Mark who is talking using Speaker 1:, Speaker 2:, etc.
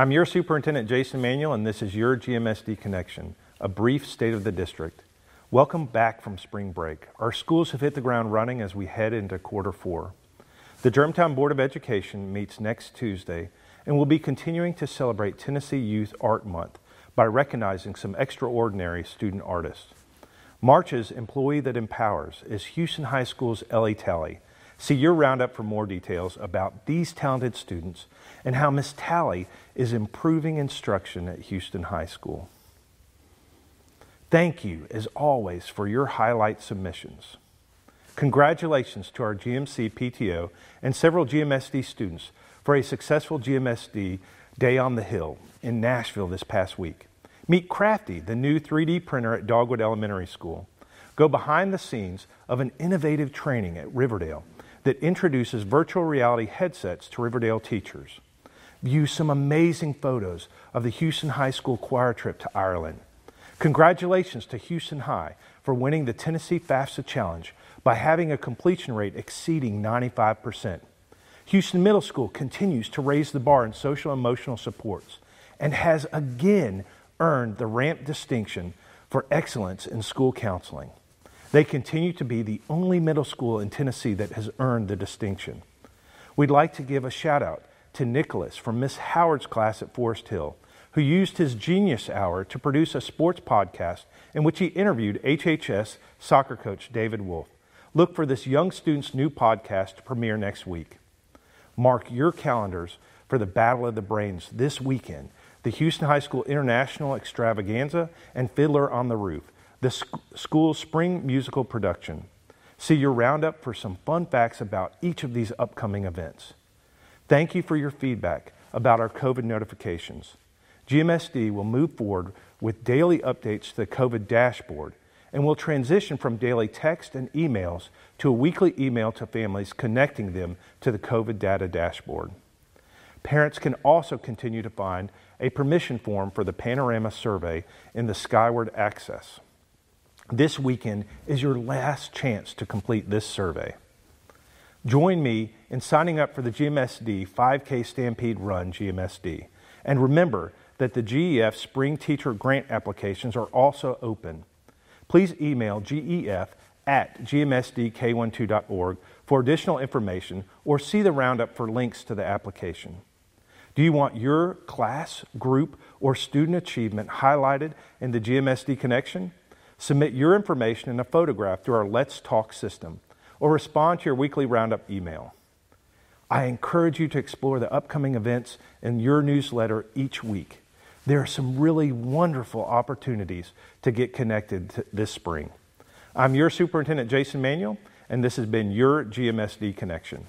Speaker 1: I'm your Superintendent Jason Manuel, and this is your GMSD Connection, a brief state of the district. Welcome back from spring break. Our schools have hit the ground running as we head into quarter four. The Germantown Board of Education meets next Tuesday and will be continuing to celebrate Tennessee Youth Art Month by recognizing some extraordinary student artists. March's Employee That Empowers is Houston High School's Ellie Talley. See your roundup for more details about these talented students and how Miss Talley is improving instruction at Houston High School. Thank you, as always, for your highlight submissions. Congratulations to our GMC PTO and several GMSD students for a successful GMSD Day on the Hill in Nashville this past week. Meet Crafty, the new 3D printer at Dogwood Elementary School. Go behind the scenes of an innovative training at Riverdale that introduces virtual reality headsets to Riverdale teachers. View some amazing photos of the Houston High School choir trip to Ireland Congratulations to Houston High for winning the Tennessee FAFSA Challenge by having a completion rate exceeding 95%. Houston Middle School continues to raise the bar in social emotional supports and has again earned the RAMP distinction for excellence in school counseling. They continue to be the only middle school in Tennessee that has earned the distinction. We'd like to give a shout out to Nicholas from Miss Howard's class at Forest Hill who used his genius hour to produce a sports podcast in which he interviewed HHS soccer coach David Wolf. Look for this young student's new podcast to premiere next week. Mark your calendars for the Battle of the Brains this weekend, the Houston High School International Extravaganza and Fiddler on the Roof, the sc- school's spring musical production. See your roundup for some fun facts about each of these upcoming events. Thank you for your feedback about our COVID notifications. GMSD will move forward with daily updates to the COVID dashboard and will transition from daily text and emails to a weekly email to families connecting them to the COVID data dashboard. Parents can also continue to find a permission form for the Panorama survey in the Skyward Access. This weekend is your last chance to complete this survey. Join me in signing up for the GMSD 5K Stampede Run GMSD. And remember, that the GEF Spring Teacher Grant applications are also open. Please email GEF at gmsdk12.org for additional information or see the roundup for links to the application. Do you want your class, group, or student achievement highlighted in the GMSD connection? Submit your information in a photograph through our Let's Talk system or respond to your weekly roundup email. I encourage you to explore the upcoming events in your newsletter each week there are some really wonderful opportunities to get connected this spring. I'm your Superintendent Jason Manuel, and this has been your GMSD Connection.